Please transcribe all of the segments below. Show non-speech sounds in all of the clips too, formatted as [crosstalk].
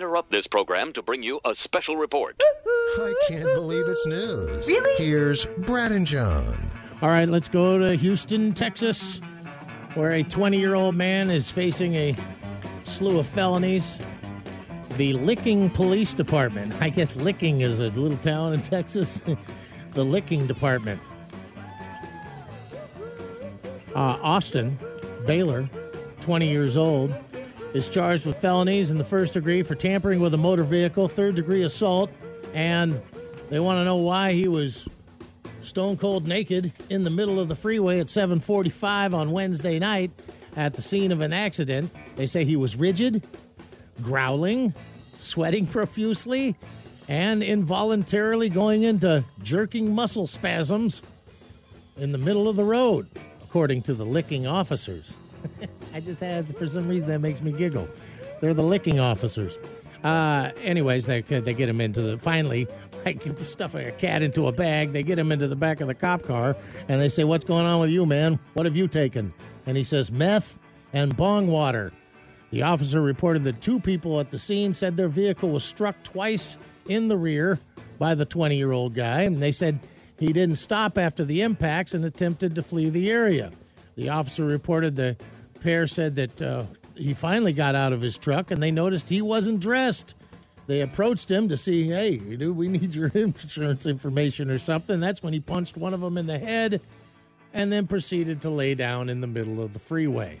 interrupt this program to bring you a special report. I can't believe it's news. Really? Here's Brad and John. All right, let's go to Houston, Texas, where a 20 year old man is facing a slew of felonies. The Licking Police Department, I guess Licking is a little town in Texas, [laughs] the Licking Department. Uh, Austin Baylor, 20 years old, is charged with felonies in the first degree for tampering with a motor vehicle, third degree assault, and they want to know why he was stone cold naked in the middle of the freeway at 7:45 on Wednesday night at the scene of an accident. They say he was rigid, growling, sweating profusely, and involuntarily going into jerking muscle spasms in the middle of the road, according to the licking officers. [laughs] I just had, for some reason, that makes me giggle. They're the licking officers. Uh, anyways, they they get him into the finally like stuffing a cat into a bag. They get him into the back of the cop car and they say, "What's going on with you, man? What have you taken?" And he says, "Meth and bong water." The officer reported that two people at the scene said their vehicle was struck twice in the rear by the 20 year old guy, and they said he didn't stop after the impacts and attempted to flee the area. The officer reported the pair said that uh, he finally got out of his truck and they noticed he wasn't dressed. They approached him to see, hey, dude, we need your [laughs] insurance information or something. That's when he punched one of them in the head and then proceeded to lay down in the middle of the freeway.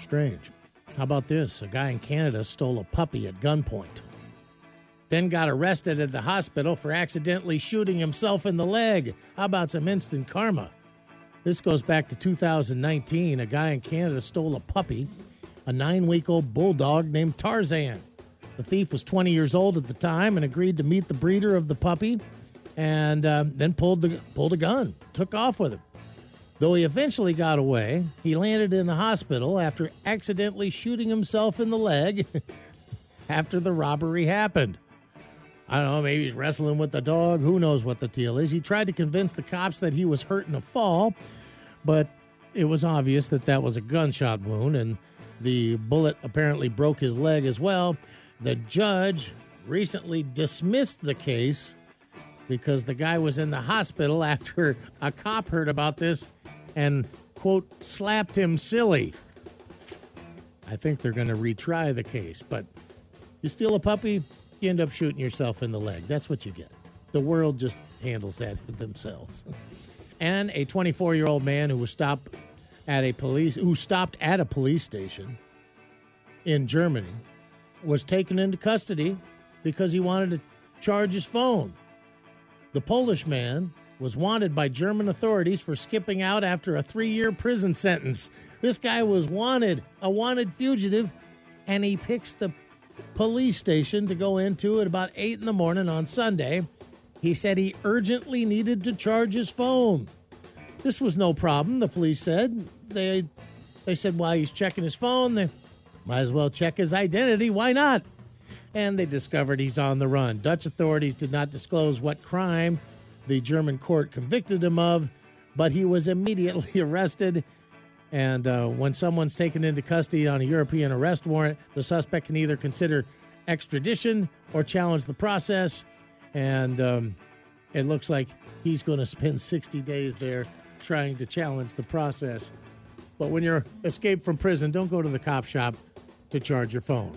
Strange. How about this? A guy in Canada stole a puppy at gunpoint, then got arrested at the hospital for accidentally shooting himself in the leg. How about some instant karma? This goes back to 2019. A guy in Canada stole a puppy, a nine week old bulldog named Tarzan. The thief was 20 years old at the time and agreed to meet the breeder of the puppy and uh, then pulled, the, pulled a gun, took off with him. Though he eventually got away, he landed in the hospital after accidentally shooting himself in the leg [laughs] after the robbery happened. I don't know, maybe he's wrestling with the dog. Who knows what the deal is? He tried to convince the cops that he was hurt in a fall, but it was obvious that that was a gunshot wound, and the bullet apparently broke his leg as well. The judge recently dismissed the case because the guy was in the hospital [laughs] after a cop heard about this and, quote, slapped him silly. I think they're going to retry the case, but you steal a puppy, you end up shooting yourself in the leg. That's what you get. The world just handles that [laughs] themselves. And a 24 year old man who was stopped at a police who stopped at a police station in Germany was taken into custody because he wanted to charge his phone. The Polish man was wanted by German authorities for skipping out after a three year prison sentence. This guy was wanted, a wanted fugitive, and he picks the police station to go into at about 8 in the morning on Sunday. He said he urgently needed to charge his phone. This was no problem, the police said. They they said while he's checking his phone, they might as well check his identity. Why not? And they discovered he's on the run. Dutch authorities did not disclose what crime the German court convicted him of, but he was immediately [laughs] arrested. And uh, when someone's taken into custody on a European arrest warrant, the suspect can either consider extradition or challenge the process. And um, it looks like he's going to spend 60 days there trying to challenge the process. But when you're escaped from prison, don't go to the cop shop to charge your phone.